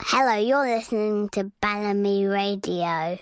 Hello, you're listening to Bellamy Radio.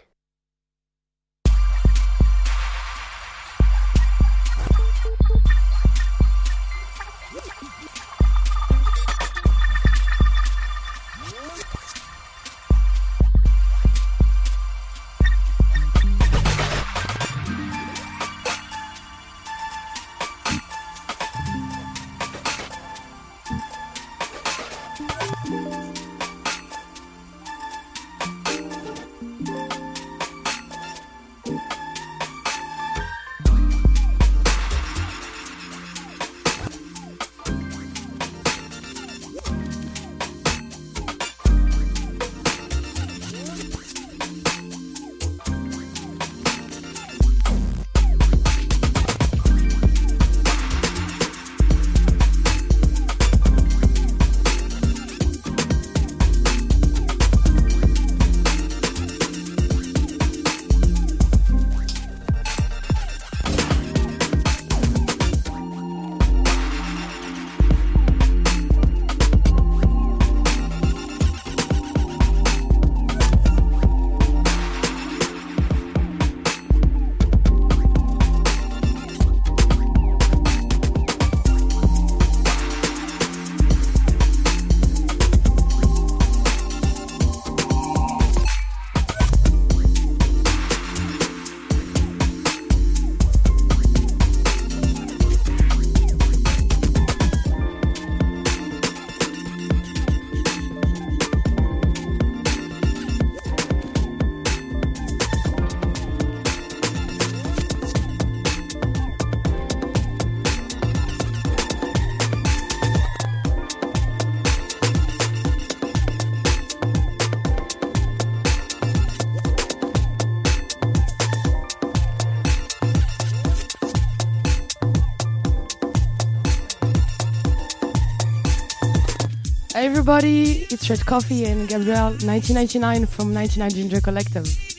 Everybody, it's Red Coffee and Gabrielle 1999 from 99 Ginger Collective.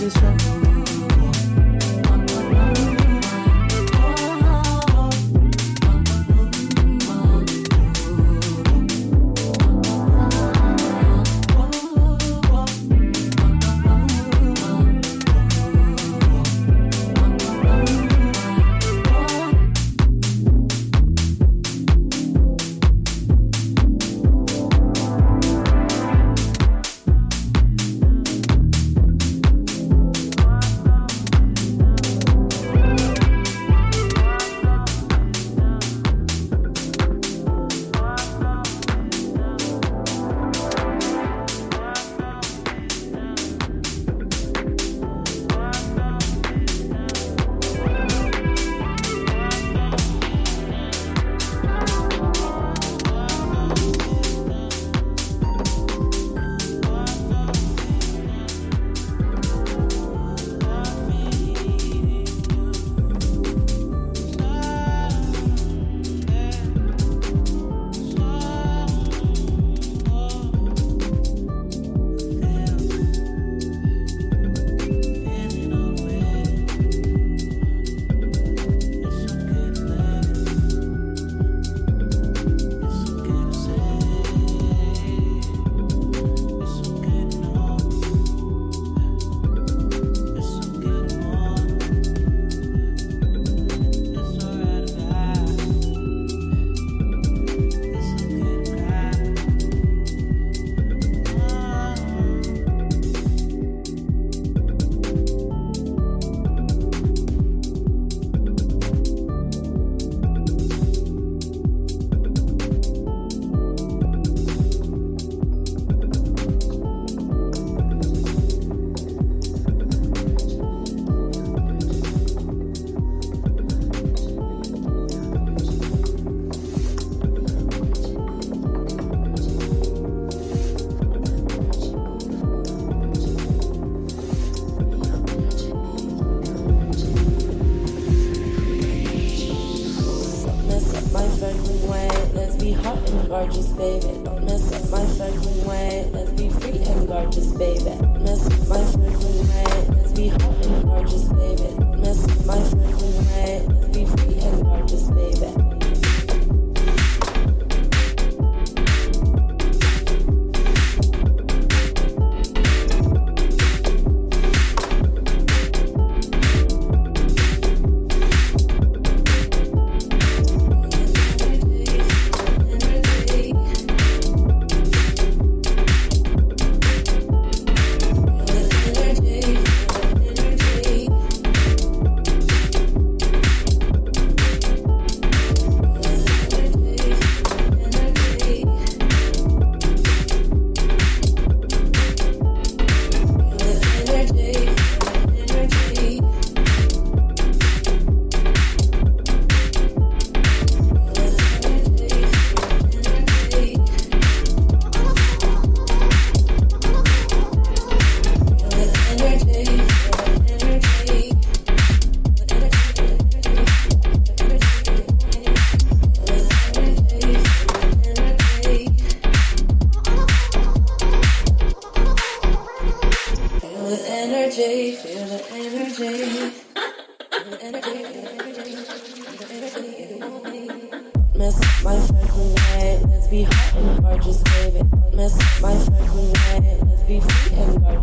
this one.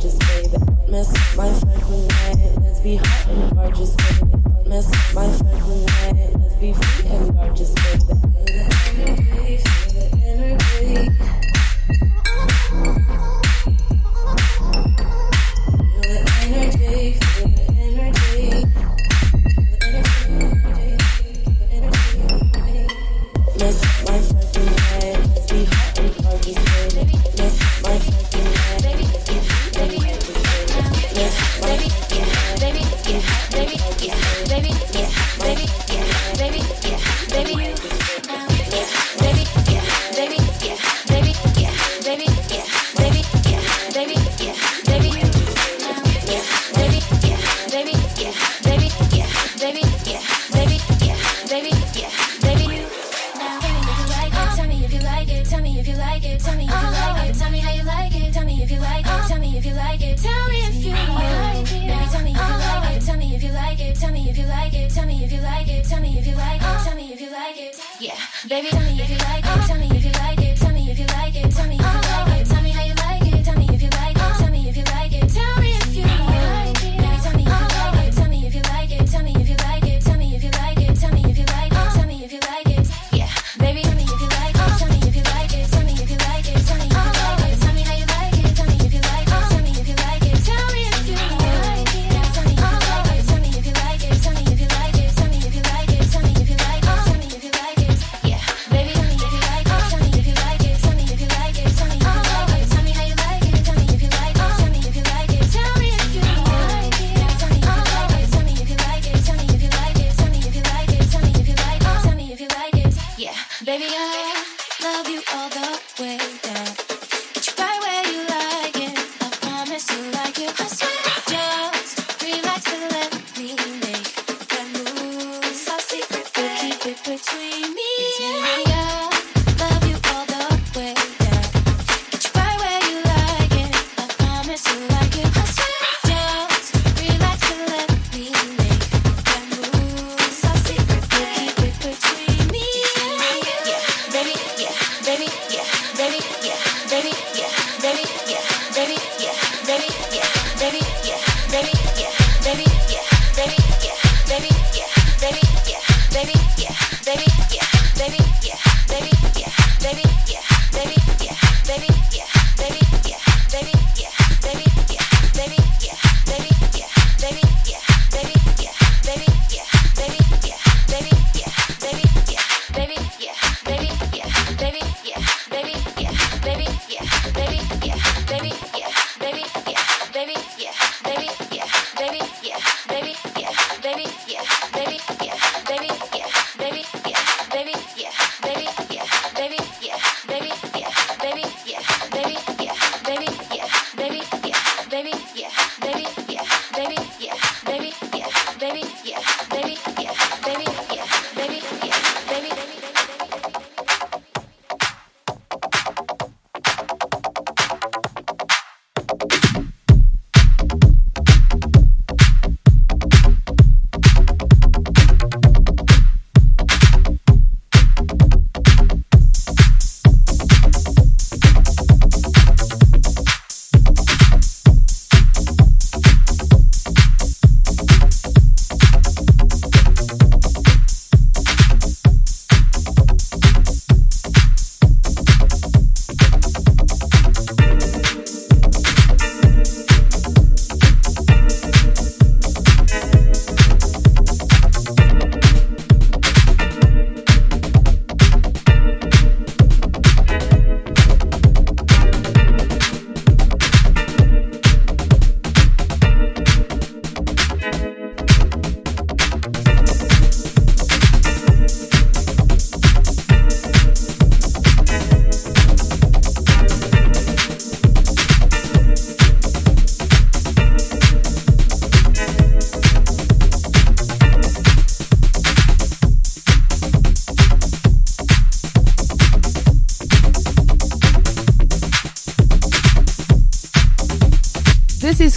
gorgeous, baby. Miss my freckling night, let's be hot and gorgeous, baby. Miss my freckling night, let's be free and gorgeous, baby.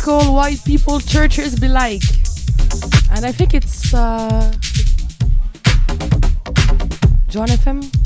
called White People Churches Be Like. And I think it's uh, John FM.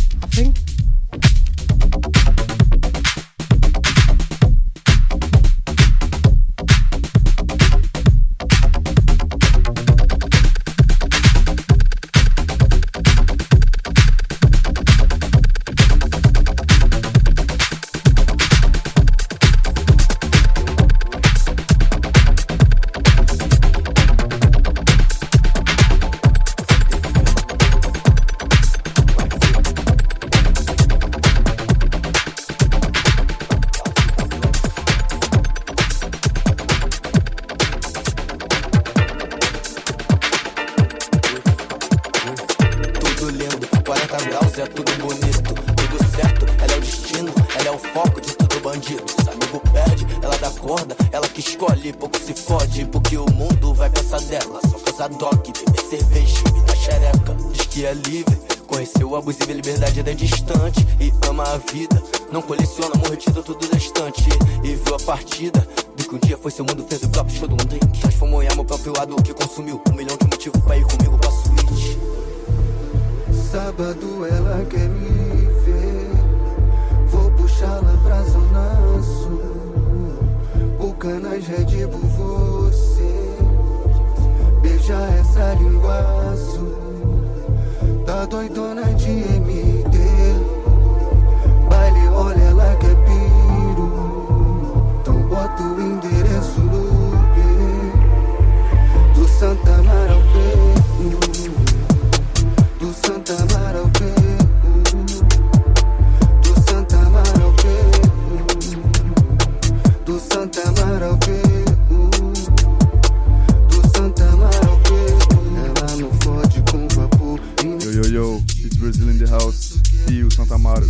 Vida. Não coleciona amor retido tudo da estante. E viu a partida do que um dia foi seu mundo, fez o próprio show do mundo. Transformou em amor próprio lado que consumiu. Um milhão de motivos pra ir comigo pra suíte. Sábado ela quer me ver. Vou puxá-la pra zona sul. Bucanas Red Bull, você. Beija essa língua azul. Tá doidona de MD. foto, endereço do Santa Mara ao P Do Santa Mara ao P Do Santa Mara ao P Do Santa Mara ao P Do Santa Mara ao P Ela é não fode com vapor. Yo, yo, yo, it's Brazil in the house. E o Santa Mara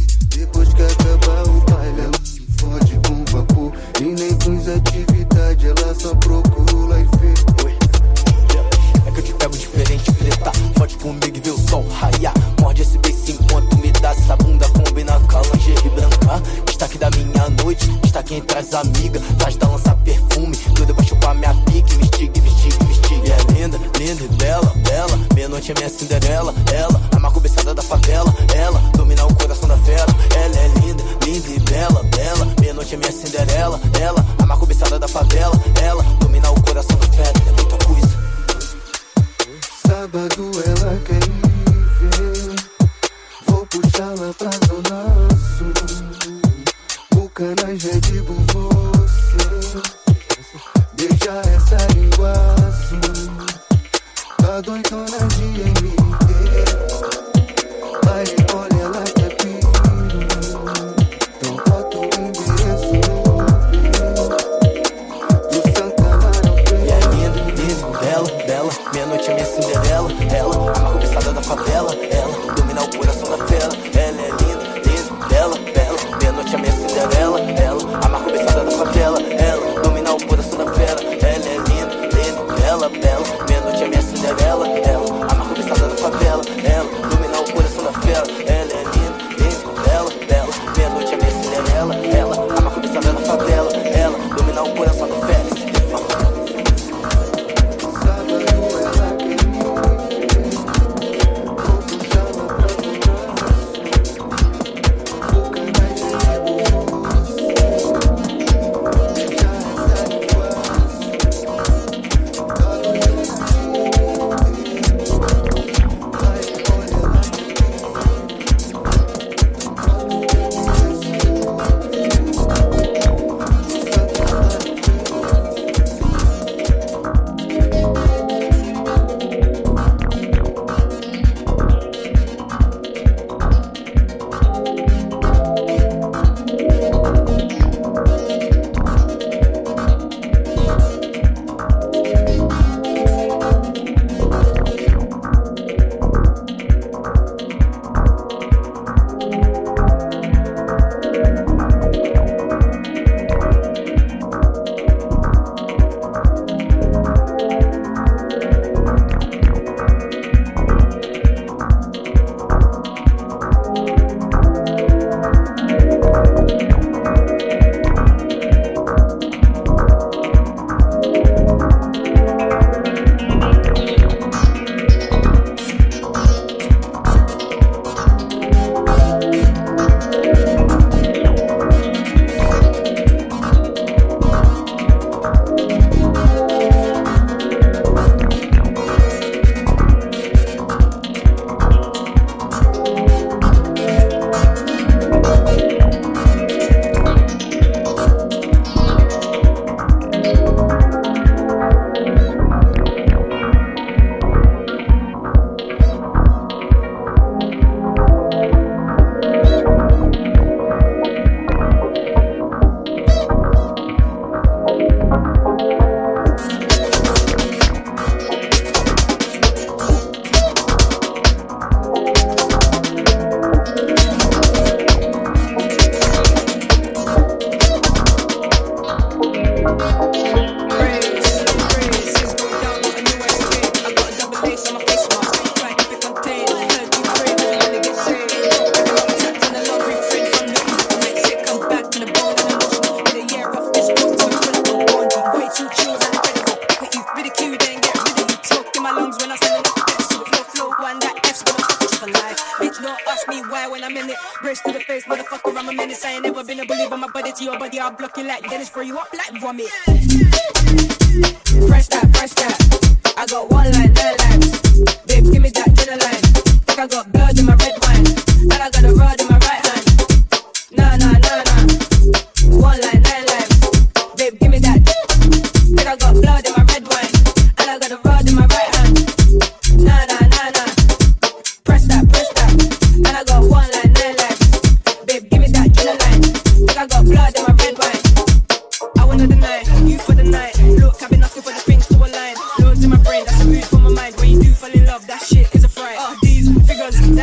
entre as amigas. Traz da lança perfume. Doida pra chupar minha pique. Me estigue, me estigue, me estigue. É linda, linda e bela, bela. Meia-noite é minha Cinderela. Ela, a marca cobiçada da favela. Ela, domina o coração da fera. Ela é linda, linda e bela, bela. Meia-noite é minha Cinderela. Ela, a marca cobiçada da favela. Ela,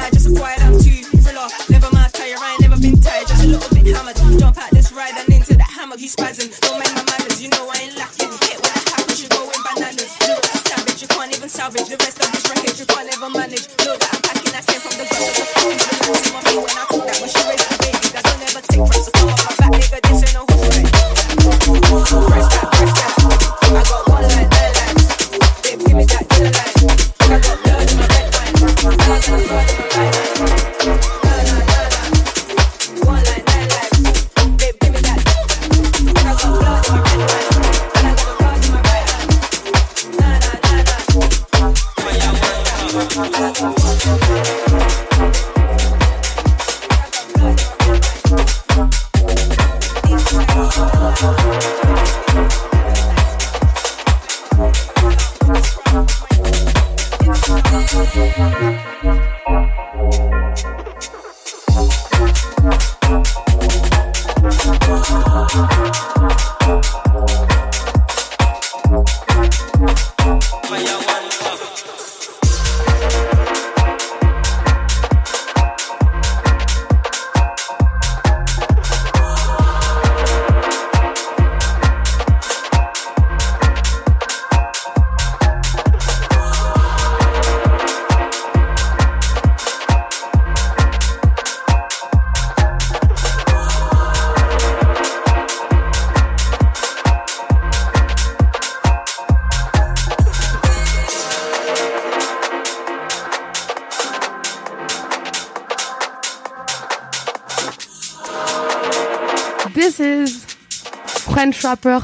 I just acquired, Rapper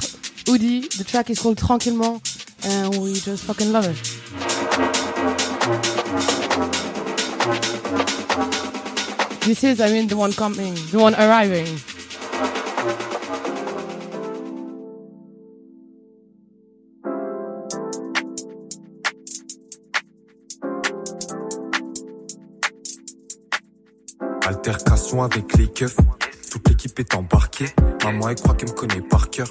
Udi. The track is called Tranquillement, and we just fucking love it. This is, I mean, the one coming, the one arriving. Altercation avec les keufs. L'équipe est embarquée. Maman, elle croit qu'elle me connaît par cœur.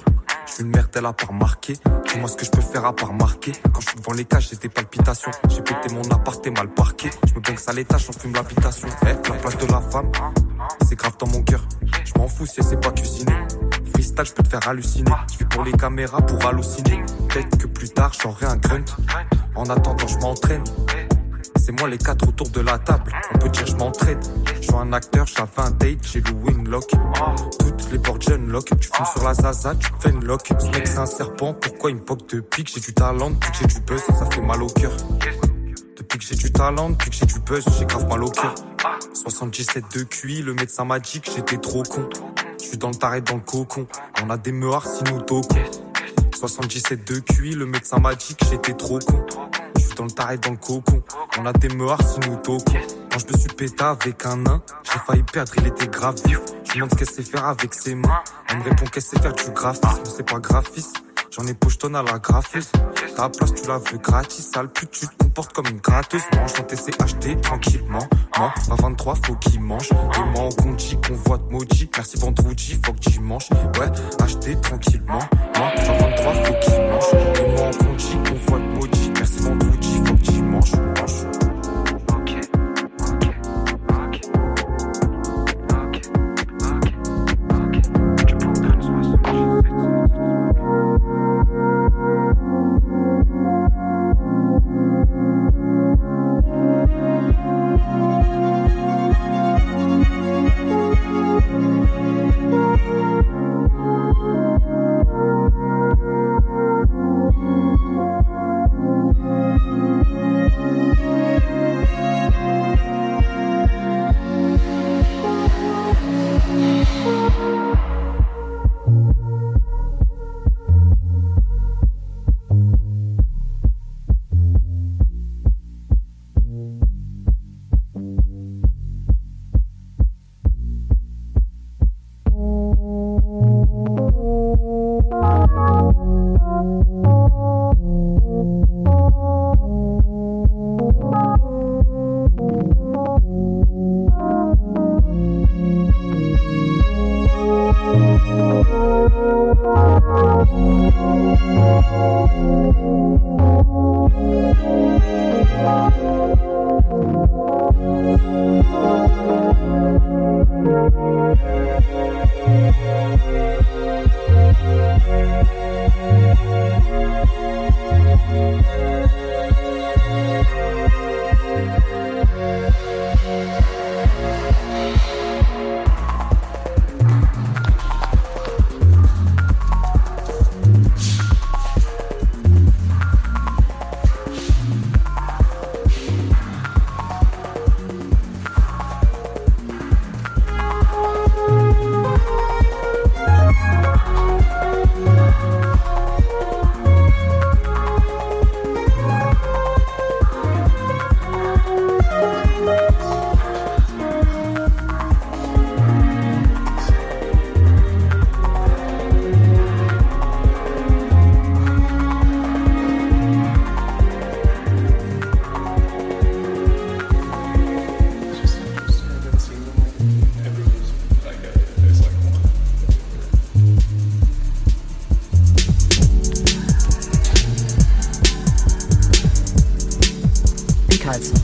Je suis une merde, elle a pas remarqué. Dis-moi ce que je peux faire à part marquer. Quand je suis devant les cages, j'ai des palpitations. J'ai pété mon appart et mal parqué. Je me baigne à l'étage, on fume l'habitation. Eh, la place de la femme, c'est grave dans mon cœur. Je m'en fous si elle sait pas cuisiner. Freestyle, je peux te faire halluciner. Je vais pour les caméras pour halluciner. Peut-être que plus tard, j'aurai un grunt. En attendant, je m'entraîne. C'est moi les quatre autour de la table. On peut dire je m'entraide. Je suis un acteur, j'avais un date, j'ai loué une lock. Toutes les portes jeunes. Tu fumes sur la zaza, tu fais une lock. Ce mec c'est un serpent, pourquoi il me poque depuis que j'ai du talent, depuis que j'ai du buzz, ça fait mal au cœur. Depuis que j'ai du talent, depuis que j'ai du buzz, j'ai grave mal au cœur. 77 de QI, le médecin m'a dit que j'étais trop con. Je suis dans le taré, dans le cocon. On a des meurs si nous toquons. 77 de QI, le médecin m'a dit que j'étais trop con. Dans le taré, dans le cocon. On a des meurs si nous toquons. Quand je me suis pété avec un nain, j'ai failli perdre, il était grave vif. Je demande ce qu'elle sait faire avec ses mains. Elle me répond qu'elle sait faire du graphisme, c'est pas graphiste. J'en ai pochetonne à la graphiste. Ta place, tu la veux gratis, sale pute, tu te comportes comme une gratteuse. Mange ton TCHD tranquillement. Moi, à 23, faut qu'il mange. Et moi, on voit de maudit. Merci vendredi, faut que manges. Ouais, acheter tranquillement. Moi, à 23, faut qu'il mange. Et moi, on voit de maudit. Merci vendredi, branches.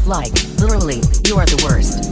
Like, literally, you are the worst.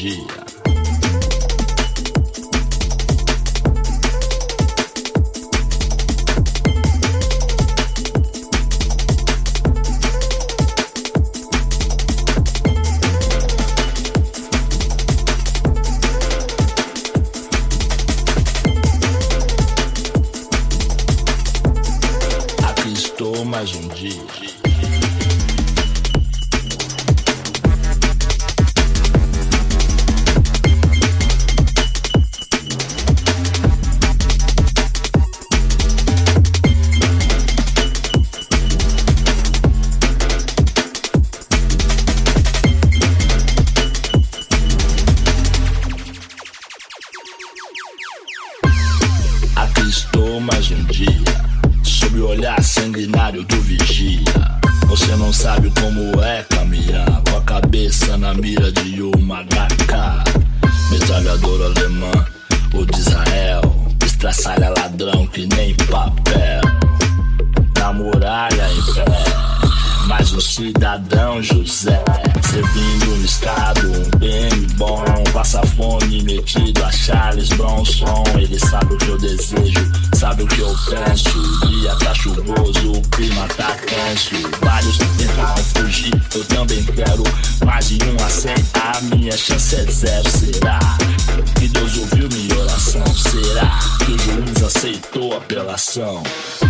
Dia. So.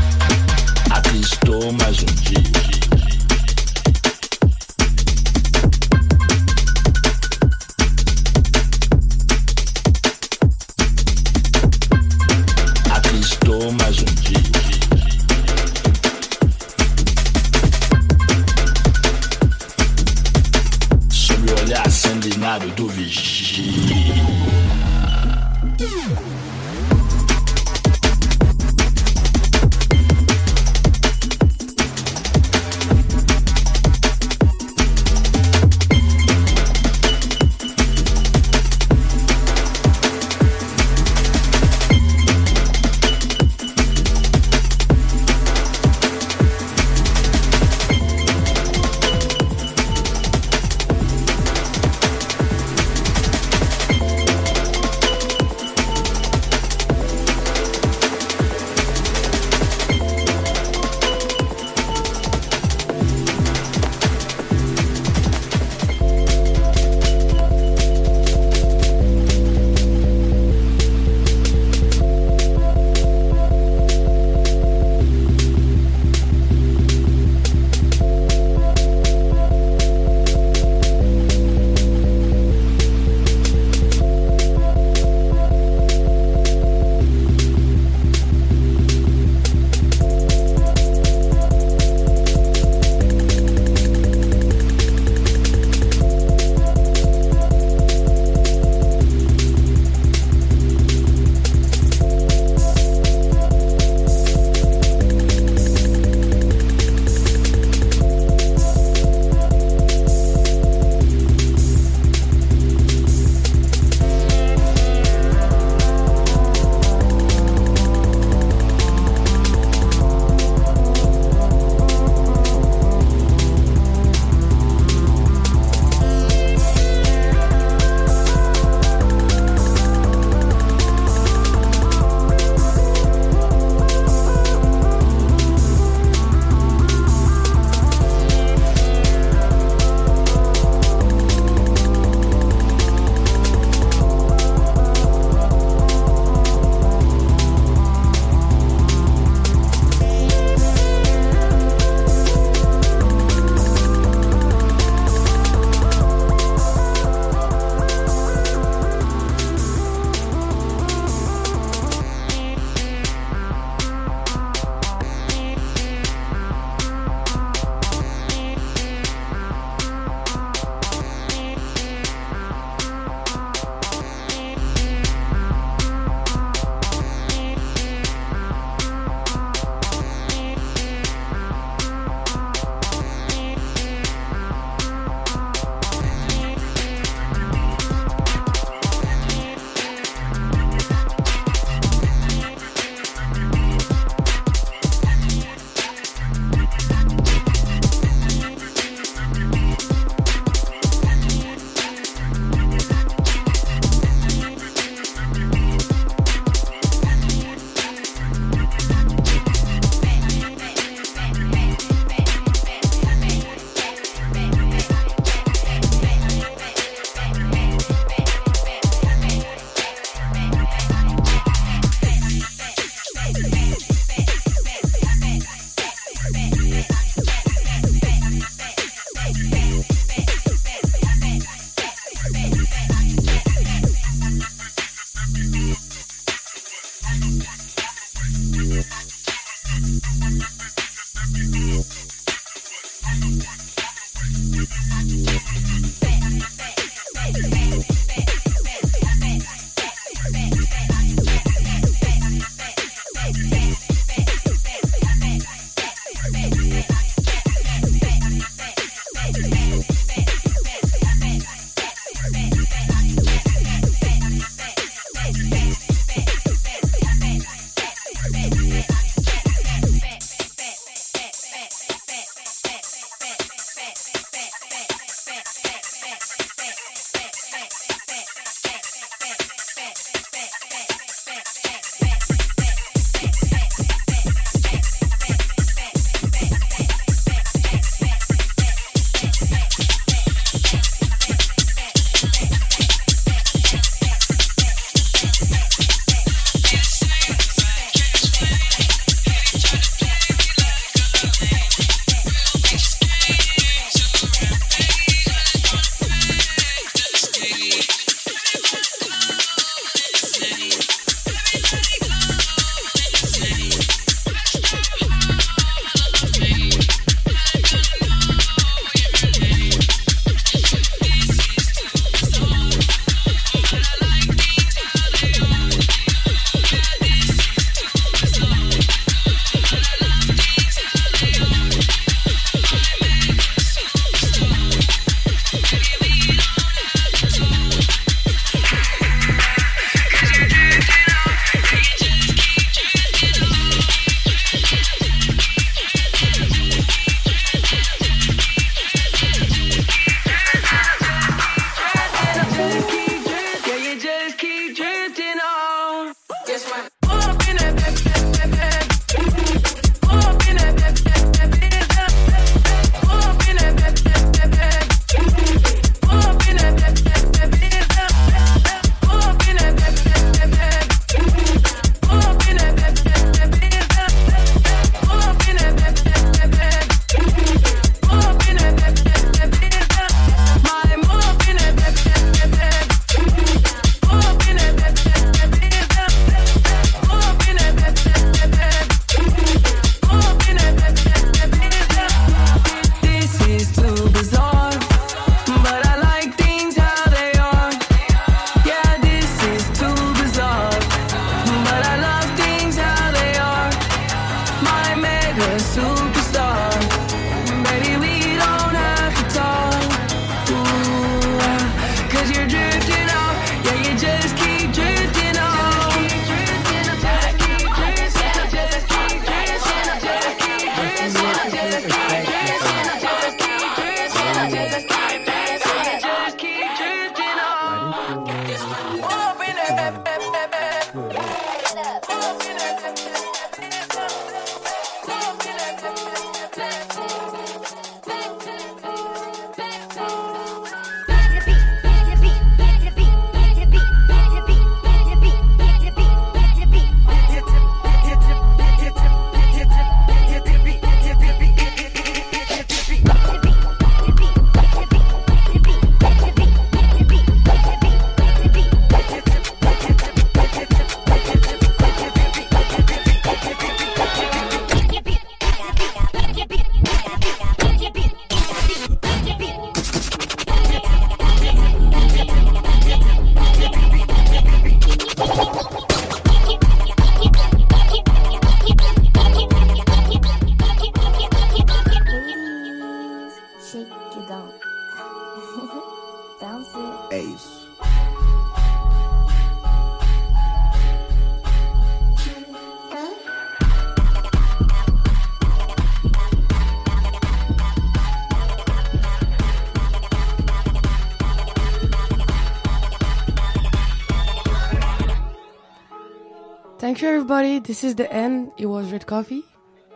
Everybody. This is the end. It was Red Coffee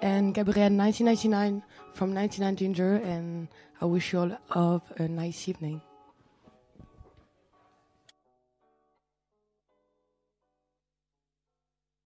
and Gabrielle 1999 from 99 Ginger, and I wish you all of a nice evening.